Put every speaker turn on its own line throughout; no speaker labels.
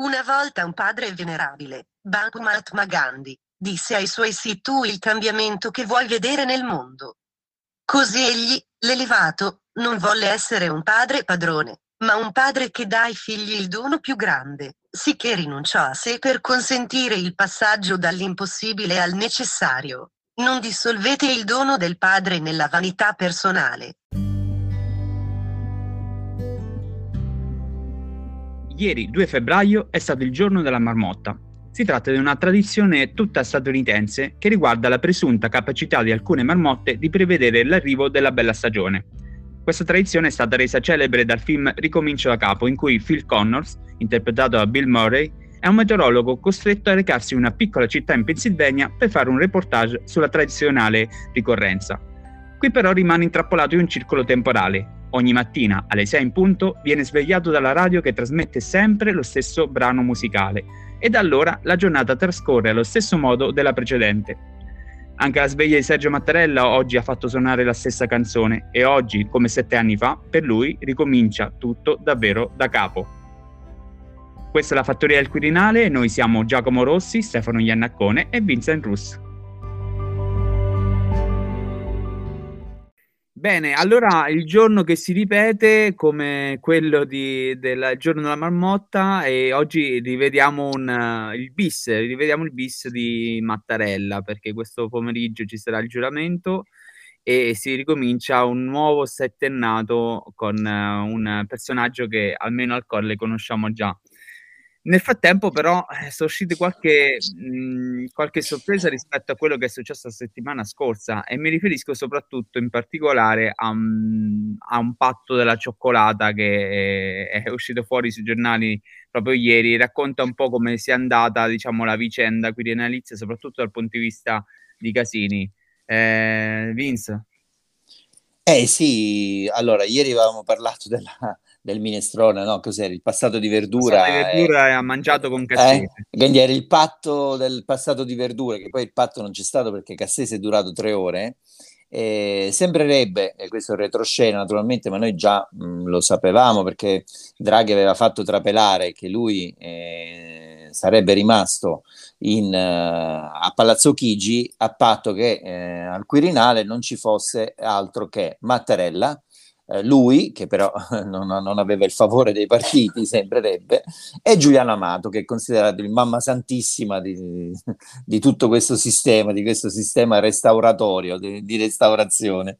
Una volta un padre venerabile, Bapu Mahatma Gandhi, disse ai suoi sì tu il cambiamento che vuoi vedere nel mondo. Così egli, l'elevato, non volle essere un padre padrone, ma un padre che dà ai figli il dono più grande, sicché rinunciò a sé per consentire il passaggio dall'impossibile al necessario. Non dissolvete il dono del padre nella vanità personale.
Ieri, 2 febbraio, è stato il giorno della marmotta. Si tratta di una tradizione tutta statunitense che riguarda la presunta capacità di alcune marmotte di prevedere l'arrivo della bella stagione. Questa tradizione è stata resa celebre dal film Ricomincio da capo, in cui Phil Connors, interpretato da Bill Murray, è un meteorologo costretto a recarsi in una piccola città in Pennsylvania per fare un reportage sulla tradizionale ricorrenza. Qui però rimane intrappolato in un circolo temporale. Ogni mattina alle 6 in punto viene svegliato dalla radio che trasmette sempre lo stesso brano musicale e da allora la giornata trascorre allo stesso modo della precedente. Anche la sveglia di Sergio Mattarella oggi ha fatto suonare la stessa canzone e oggi, come sette anni fa, per lui ricomincia tutto davvero da capo. Questa è la Fattoria del Quirinale noi siamo Giacomo Rossi, Stefano Iannaccone e Vincent Russ. Bene, allora il giorno che si ripete come quello di, del giorno della marmotta e oggi rivediamo un, uh, il bis, rivediamo il bis di Mattarella perché questo pomeriggio ci sarà il giuramento e si ricomincia un nuovo settennato con uh, un personaggio che almeno al Colle conosciamo già. Nel frattempo, però, eh, sono uscite qualche, mh, qualche sorpresa rispetto a quello che è successo la settimana scorsa e mi riferisco soprattutto in particolare a, a un patto della cioccolata che è, è, uscito fuori sui giornali proprio ieri. Racconta un po' come sia andata, diciamo, la vicenda quirinalizia, soprattutto dal punto di vista di Casini. Eh, Vince?
Eh sì, allora, ieri avevamo parlato della del minestrone, no? Cos'era? Il passato di verdura.
Passato di verdura e ha mangiato con Cassese.
Eh? Quindi era il patto del passato di verdura, che poi il patto non c'è stato perché Cassese è durato tre ore. Eh, sembrerebbe, e questo è retroscena naturalmente, ma noi già mh, lo sapevamo perché Draghi aveva fatto trapelare che lui eh, sarebbe rimasto in, uh, a Palazzo Chigi a patto che eh, al Quirinale non ci fosse altro che Mattarella, eh, lui, che però non, non, aveva il favore dei partiti, sembrerebbe, e Giuliano Amato, che è considerato il mamma santissima di, di tutto questo sistema, di questo sistema restauratorio, di, di, restaurazione.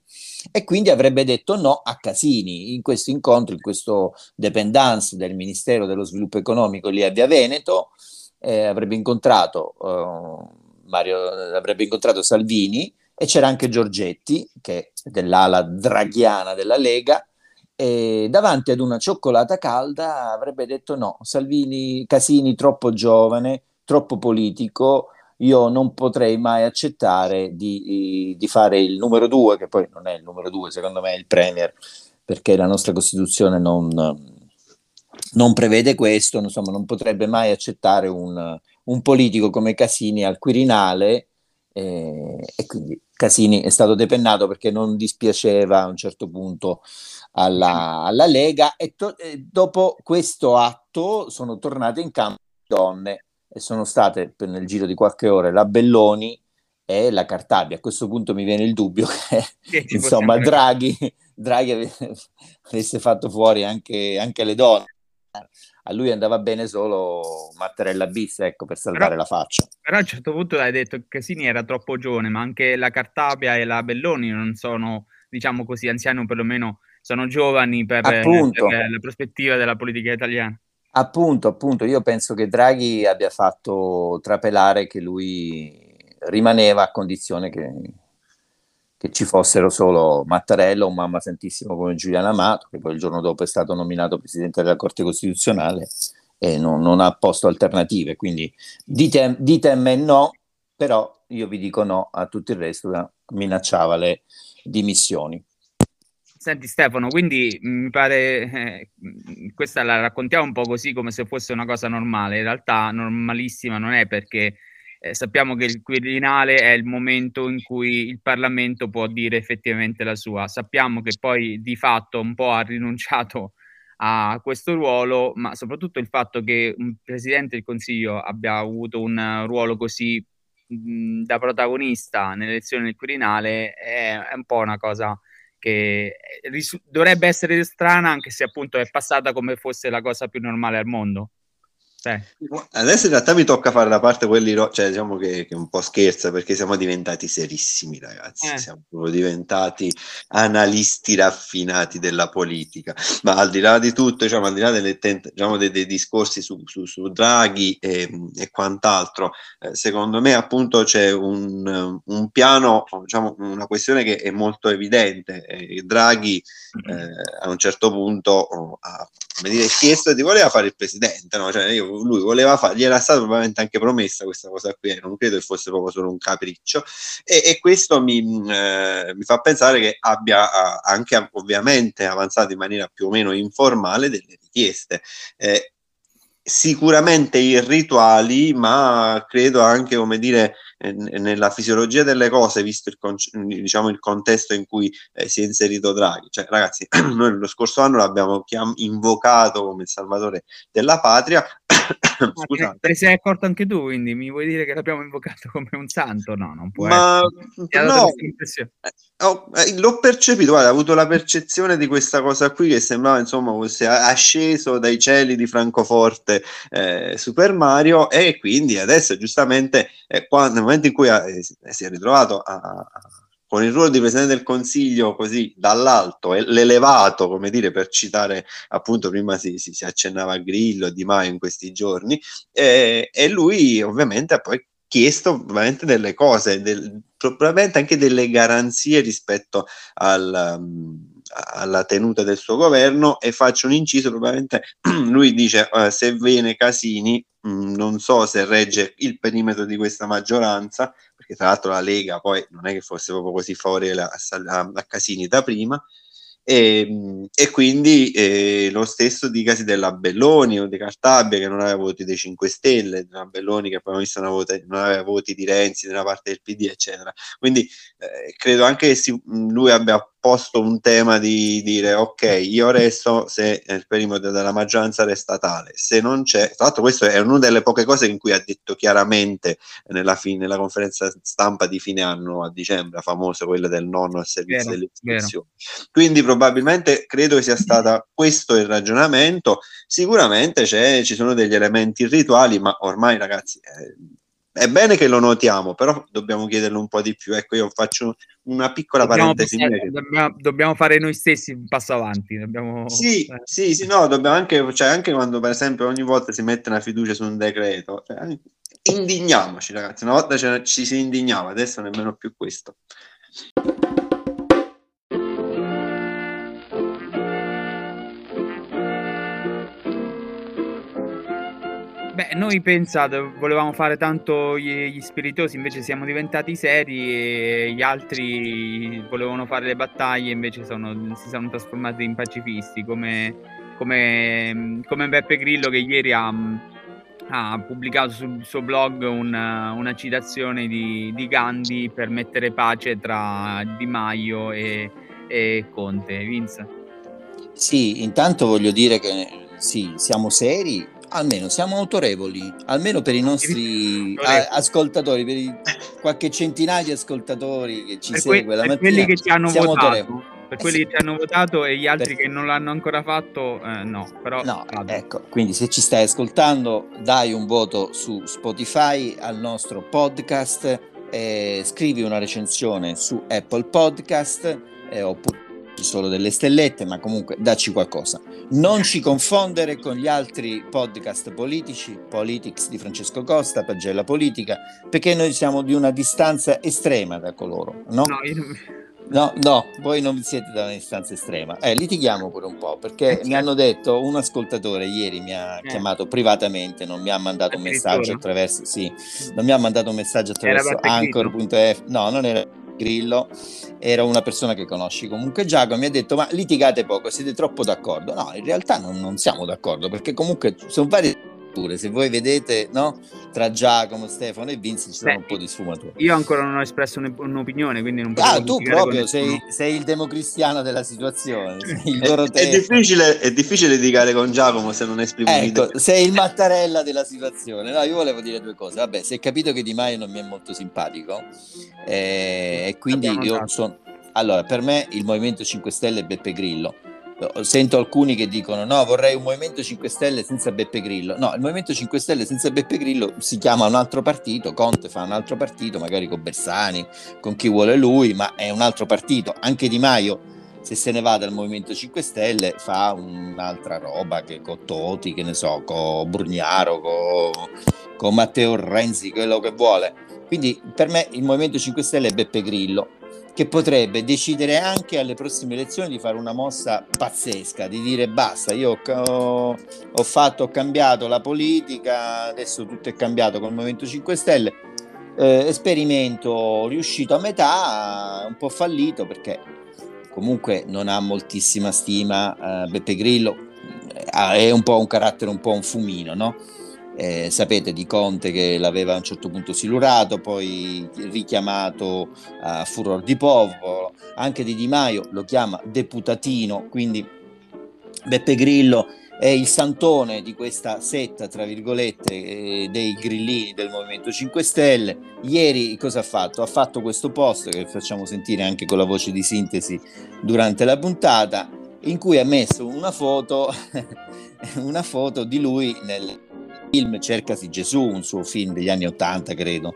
E quindi avrebbe detto no a Casini in questo incontro, in questo dependance del Ministero dello Sviluppo Economico lì a Via Veneto, eh, avrebbe incontrato eh, Mario, avrebbe incontrato Salvini e c'era anche Giorgetti, che è dell'ala draghiana della Lega, e davanti ad una cioccolata calda avrebbe detto no, Salvini, Casini troppo giovane, troppo politico, io non potrei mai accettare di, di fare il numero due, che poi non è il numero due, secondo me è il Premier, perché la nostra Costituzione non, non prevede questo, insomma non potrebbe mai accettare un, un politico come Casini al Quirinale eh, e quindi Casini è stato depennato perché non dispiaceva a un certo punto alla, alla Lega e, to- e, dopo questo atto sono tornate in campo le donne e sono state per, nel giro di qualche ora la Belloni e la Cartabia. A questo punto mi viene il dubbio che, che insomma Draghi, Draghi avesse fatto fuori anche, anche le donne a lui andava bene solo Mattarella bis, ecco, per salvare però, la faccia.
Però a un certo punto hai detto che Casini era troppo giovane, ma anche la Cartabia e la Belloni non sono, diciamo così, anziani o perlomeno sono giovani per, per la prospettiva della politica italiana.
Appunto, appunto, io penso che Draghi abbia fatto trapelare che lui rimaneva a condizione che che ci fossero solo Mattarella o mamma santissimo come Giuliano Amato, che poi il giorno dopo è stato nominato Presidente della Corte Costituzionale e non, non ha posto alternative. Quindi dite, dite a me no, però io vi dico no a tutto il resto, minacciava le dimissioni.
Senti Stefano, quindi mi pare, eh, questa la raccontiamo un po' così come se fosse una cosa normale, in realtà normalissima non è perché eh, sappiamo che il Quirinale è il momento in cui il Parlamento può dire effettivamente la sua. Sappiamo che poi di fatto un po' ha rinunciato a questo ruolo, ma soprattutto il fatto che un presidente del Consiglio abbia avuto un ruolo così mh, da protagonista nell'elezione del Quirinale è, è un po' una cosa che risu- dovrebbe essere strana anche se appunto è passata come fosse la cosa più normale al mondo.
Eh. Adesso in realtà mi tocca fare la parte quelli, cioè diciamo che, che un po' scherza perché siamo diventati serissimi ragazzi, eh. siamo diventati analisti raffinati della politica, ma al di là di tutto, diciamo, al di là delle, diciamo, dei, dei, discorsi su, su, su Draghi e, e quant'altro, eh, secondo me appunto c'è un, un, piano, diciamo, una questione che è molto evidente, eh, Draghi mm-hmm. a un certo punto ha dire, chiesto di voleva fare il presidente, no? cioè, io lui voleva fare, gli era stata probabilmente anche promessa questa cosa qui, non credo che fosse proprio solo un capriccio, e, e questo mi, eh, mi, fa pensare che abbia anche ovviamente avanzato in maniera più o meno informale delle richieste. Eh, sicuramente irrituali, ma credo anche, come dire, nella fisiologia delle cose, visto il, diciamo, il contesto in cui eh, si è inserito Draghi. Cioè, ragazzi, noi lo scorso anno l'abbiamo chiam- invocato come il salvatore della patria.
Scusate. Te, sei accorto anche tu, quindi mi vuoi dire che l'abbiamo invocato come un santo? No, non può
Ma, essere. No, eh, oh, eh, l'ho percepito, guarda, ho avuto la percezione di questa cosa qui che sembrava insomma fosse asceso dai cieli di Francoforte eh, Super Mario e quindi adesso giustamente eh, quando, momento in cui ha, eh, si è ritrovato a, a, con il ruolo di Presidente del Consiglio così dall'alto, l'elevato, come dire, per citare appunto prima si, si, si accennava a Grillo, Di Maio in questi giorni, e, e lui ovviamente ha poi chiesto ovviamente delle cose, del, probabilmente anche delle garanzie rispetto al... Um, alla tenuta del suo governo e faccio un inciso, probabilmente lui dice uh, se viene Casini mh, mm, non so se regge il perimetro di questa maggioranza, perché tra l'altro la Lega poi non è che fosse proprio così favorevole a, a, a Casini da prima, e, ehm, e, quindi eh, lo stesso dicasi della Belloni o di Cartabia che non aveva voti dei 5 Stelle, della Belloni che poi non, non aveva voti di Renzi nella parte del PD, eccetera. Quindi eh, credo anche che si, lui abbia posto un tema di dire ok, io resto se il perimetro della maggioranza resta tale, se non c'è, tra l'altro questo è una delle poche cose in cui ha detto chiaramente nella, fine, nella conferenza stampa di fine anno a dicembre, famosa quella del nonno al servizio vero, delle istituzioni. Quindi probabilmente credo che sia stato questo il ragionamento, sicuramente ci sono degli elementi rituali, ma ormai ragazzi... Eh, è bene che lo notiamo, però dobbiamo chiederlo un po' di più. Ecco, io faccio una piccola dobbiamo parentesi.
Passare, dobbiamo, dobbiamo, fare noi stessi un passo avanti. Dobbiamo...
Sì, eh. sì, sì, no, dobbiamo anche, cioè anche quando per esempio ogni volta si mette una fiducia su un decreto, cioè, indigniamoci ragazzi, una volta ci si indignava, adesso nemmeno più questo.
Noi pensate, volevamo fare tanto gli, gli, spiritosi, invece siamo diventati seri e gli altri volevano fare le battaglie, invece sono, si sono trasformati in pacifisti, come, come, come Beppe Grillo che ieri ha, ha pubblicato sul suo blog una, una citazione di, di, Gandhi per mettere pace tra Di Maio e, e Conte. Vince?
Sì, intanto voglio dire che sì, siamo seri, almeno siamo autorevoli, almeno per i nostri a- ascoltatori, per i qualche centinaia di ascoltatori che ci per segue que- la mattina.
quelli che ci hanno votato. Autorevoli. Per quelli eh sì. che ci hanno votato e gli altri per... che non l'hanno ancora fatto, eh, no. Però
no, ecco, quindi se ci stai ascoltando, dai un voto su Spotify al nostro podcast, eh, scrivi una recensione su Apple Podcast eh, oppure solo delle stellette, ma comunque dacci qualcosa. Non ci confondere con gli altri podcast politici, Politics di Francesco Costa, Pagella Politica, perché noi siamo di una distanza estrema da coloro, no? No, io... no, no voi non siete da una distanza estrema. Eh, litighiamo pure un po', perché eh, mi certo. hanno detto, un ascoltatore ieri mi ha eh. chiamato privatamente, non mi ha mandato un messaggio attraverso, sì, non mi ha mandato un messaggio attraverso anchor.f, no, non era Grillo era una persona che conosci. Comunque Giacomo mi ha detto ma litigate poco siete troppo d'accordo. No in realtà non, non siamo d'accordo perché comunque sono varie pure. Se voi vedete, no? Tra Giacomo, Stefano e Vince ci sono Beh, un po' di sfumature.
Io ancora non ho espresso un'opinione, quindi non
posso Ah, tu proprio sei, sei, il democristiano della situazione.
È, è, difficile, è difficile litigare con Giacomo se non esprimi
ecco, un'idea. sei il Mattarella della situazione. No, io volevo dire due cose. Vabbè, si è capito che Di Maio non mi è molto simpatico eh, e quindi Abbiamo io sono... Allora, per me il Movimento 5 Stelle è Beppe Grillo sento alcuni che dicono no vorrei un Movimento 5 Stelle senza Beppe Grillo. No il Movimento 5 Stelle senza Beppe Grillo si chiama un altro partito Conte fa un altro partito magari con Bersani con chi vuole lui ma è un altro partito. Anche Di Maio se se ne va dal Movimento 5 Stelle fa un'altra roba che con Toti che ne so con Brugnaro con, con Matteo Renzi quello che vuole. Quindi per me il Movimento 5 Stelle è Beppe Grillo che potrebbe decidere anche alle prossime elezioni di fare una mossa pazzesca, di dire basta, io ho, ho fatto, ho cambiato la politica, adesso tutto è cambiato col Movimento 5 Stelle, eh, esperimento riuscito a metà, un po' fallito perché comunque non ha moltissima stima eh, Beppe Grillo, eh, è un po' un carattere un po' un fumino, no? Eh, sapete di Conte che l'aveva a un certo punto silurato, poi richiamato a furor di popolo, anche di Di Maio lo chiama deputatino, quindi Beppe Grillo è il santone di questa setta, tra virgolette, eh, dei grillini del Movimento 5 Stelle. Ieri cosa ha fatto? Ha fatto questo post che facciamo sentire anche con la voce di sintesi durante la puntata, in cui ha messo una foto, una foto di lui nel, film Cercasi Gesù, un suo film degli anni Ottanta, credo.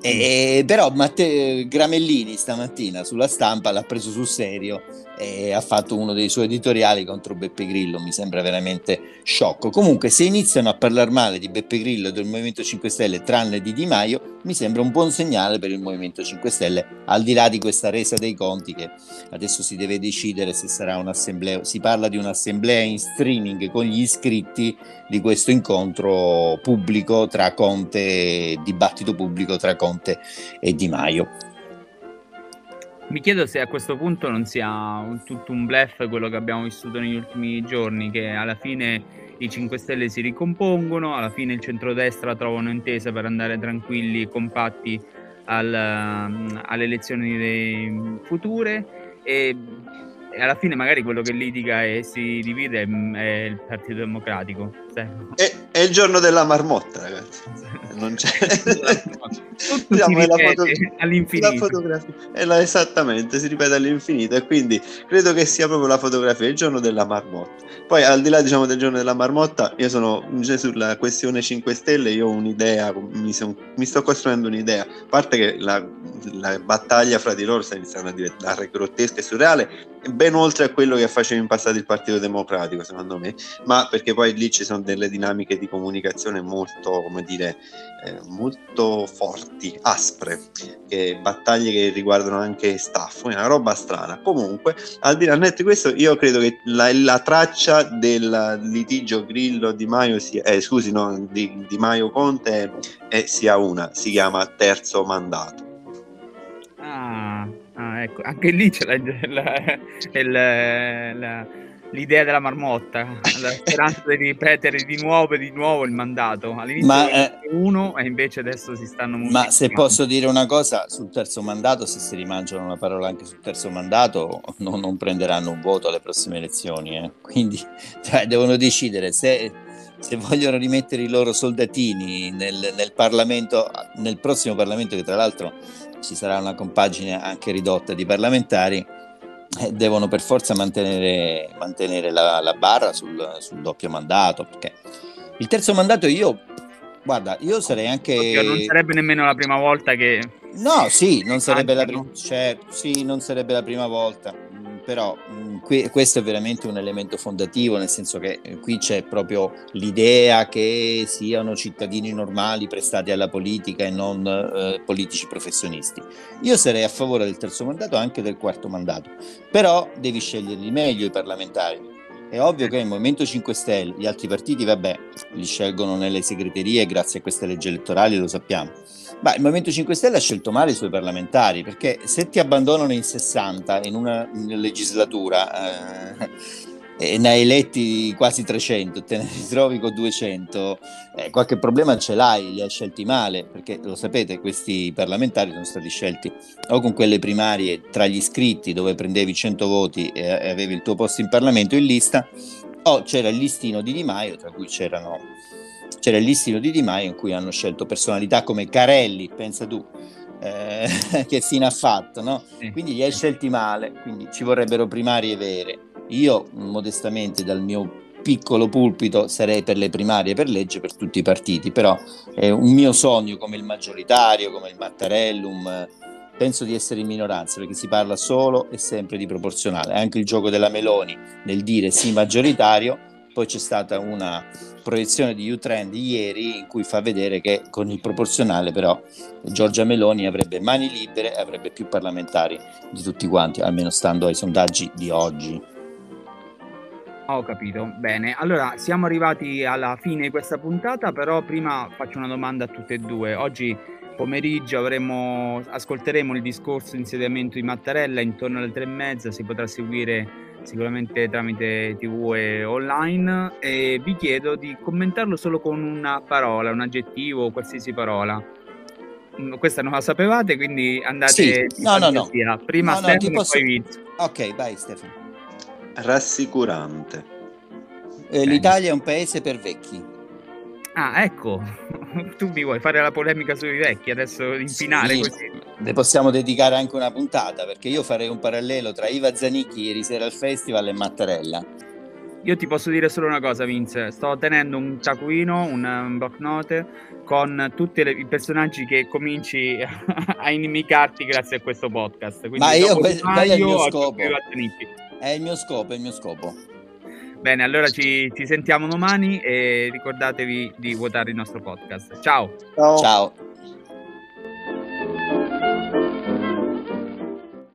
E, però Matte, Gramellini stamattina sulla stampa l'ha preso sul serio e ha fatto uno dei suoi editoriali contro Beppe Grillo, mi sembra veramente sciocco. Comunque, se iniziano a parlare male di Beppe Grillo e del Movimento 5 Stelle, tranne di Di Maio, mi sembra un buon segnale per il Movimento 5 Stelle, al di là di questa resa dei conti che adesso si deve decidere se sarà un'assemblea, si parla di un'assemblea in streaming con gli iscritti di questo incontro pubblico tra Conte, dibattito pubblico tra Conte e Di Maio.
Mi chiedo se a questo punto non sia tutto un blef quello che abbiamo vissuto negli ultimi giorni, che alla fine i 5 Stelle si ricompongono, alla fine il centrodestra trova un'intesa per andare tranquilli e compatti al, alle elezioni future e, alla fine magari quello che litiga e si divide è, è il Partito Democratico.
È, è, il giorno della marmotta, ragazzi. Non c'è...
Diciamo, la foto... all'infinito.
La fotografia. È la, esattamente, si ripete all'infinito e quindi credo che sia proprio la fotografia, il giorno della marmotta. Poi al di là diciamo, del giorno della marmotta, io sono sulla questione 5 Stelle, io ho un'idea, mi, son, mi sto costruendo un'idea. A parte che la, la battaglia fra di loro sta iniziando a diventare grottesca e surreale, ben oltre a quello che faceva in passato il Partito Democratico, secondo me, ma perché poi lì ci sono delle dinamiche di comunicazione molto, come dire, eh, molto forti, aspre, eh, battaglie che riguardano anche staff, una roba strana. Comunque, al di là di questo, io credo che la, la traccia del litigio Grillo Di Maio sia, eh, scusi, no, di, di Maio Conte eh, sia una, si chiama terzo mandato.
Ah, ah ecco, anche lì c'è la, la, la, la l'idea della marmotta, la speranza di ripetere di nuovo e di nuovo il mandato. All'inizio ma, eh, uno e invece adesso si stanno
Ma se posso dire una cosa sul terzo mandato, se si rimangiano una parola anche sul terzo mandato, non, non prenderanno un voto alle prossime elezioni. Eh. Quindi cioè, devono decidere se, se, vogliono rimettere i loro soldatini nel, nel Parlamento, nel prossimo Parlamento, che tra l'altro ci sarà una compagine anche ridotta di parlamentari eh, devono per forza mantenere, mantenere la, la, barra sul, sul, doppio mandato. Perché il terzo mandato io, guarda, io sarei anche...
Oddio, non sarebbe nemmeno la prima volta che...
No, sì, non sarebbe, la, prim- certo, sì, non sarebbe la prima volta però mh, qui, questo è veramente un elemento fondativo, nel senso che eh, qui c'è proprio l'idea che siano cittadini normali prestati alla politica e non eh, politici professionisti. Io sarei a favore del terzo mandato e anche del quarto mandato, però devi sceglierli meglio i parlamentari. È ovvio che il Movimento 5 Stelle, gli altri partiti, vabbè, li scelgono nelle segreterie grazie a queste leggi elettorali, lo sappiamo. Beh, il Movimento 5 Stelle ha scelto male i suoi parlamentari perché se ti abbandonano in 60 in una, legislatura, eh, e ne hai eletti quasi 300, te ne ritrovi con 200, eh, qualche problema ce l'hai, li hai scelti male, perché lo sapete, questi parlamentari sono stati scelti o con quelle primarie tra gli iscritti dove prendevi 100 voti e, e avevi il tuo posto in Parlamento in lista, o c'era il listino di Di Maio, tra cui c'erano, c'era il listino di Di Maio in cui hanno scelto personalità come Carelli, pensa tu, eh, che fine ha fatto, no? Quindi li hai scelti male, quindi ci vorrebbero primarie vere io modestamente dal mio piccolo pulpito sarei per le primarie per legge per tutti i partiti, però è un mio sogno come il maggioritario, come il Mattarellum, penso di essere in minoranza perché si parla solo e sempre di proporzionale. Anche il gioco della Meloni nel dire sì maggioritario, poi c'è stata una proiezione di U-Trend ieri in cui fa vedere che con il proporzionale però Giorgia Meloni avrebbe mani libere e avrebbe più parlamentari di tutti quanti, almeno stando ai sondaggi di oggi.
Ho capito, bene. Allora, siamo arrivati alla fine di questa puntata, però prima faccio una domanda a tutte e due. Oggi pomeriggio avremo, ascolteremo il discorso di insediamento di Mattarella intorno alle tre e mezza, si potrà seguire sicuramente tramite tv e online e vi chiedo di commentarlo solo con una parola, un aggettivo o qualsiasi parola. Mm, questa non la sapevate, quindi andate
sì. no, no, no.
Prima no, Stefano no, posso... e poi Vizio.
Ok, vai Stefano
rassicurante.
Eh, L'Italia è un paese per vecchi.
Ah, ecco, tu mi vuoi fare la polemica sui vecchi, adesso infinare sì, così.
Ne possiamo dedicare anche una puntata, perché io farei un parallelo tra Iva Zanicchi ieri sera al festival e Mattarella.
Io ti posso dire solo una cosa, Vince. Sto tenendo un taccuino, un, un block note con tutti i personaggi che cominci a inimicarti grazie a questo podcast. Quindi
Ma io, quello è il mio scopo. È il mio scopo, è il mio scopo.
Bene, allora ci, ci sentiamo domani e ricordatevi di votare il nostro podcast. Ciao.
Ciao. Ciao.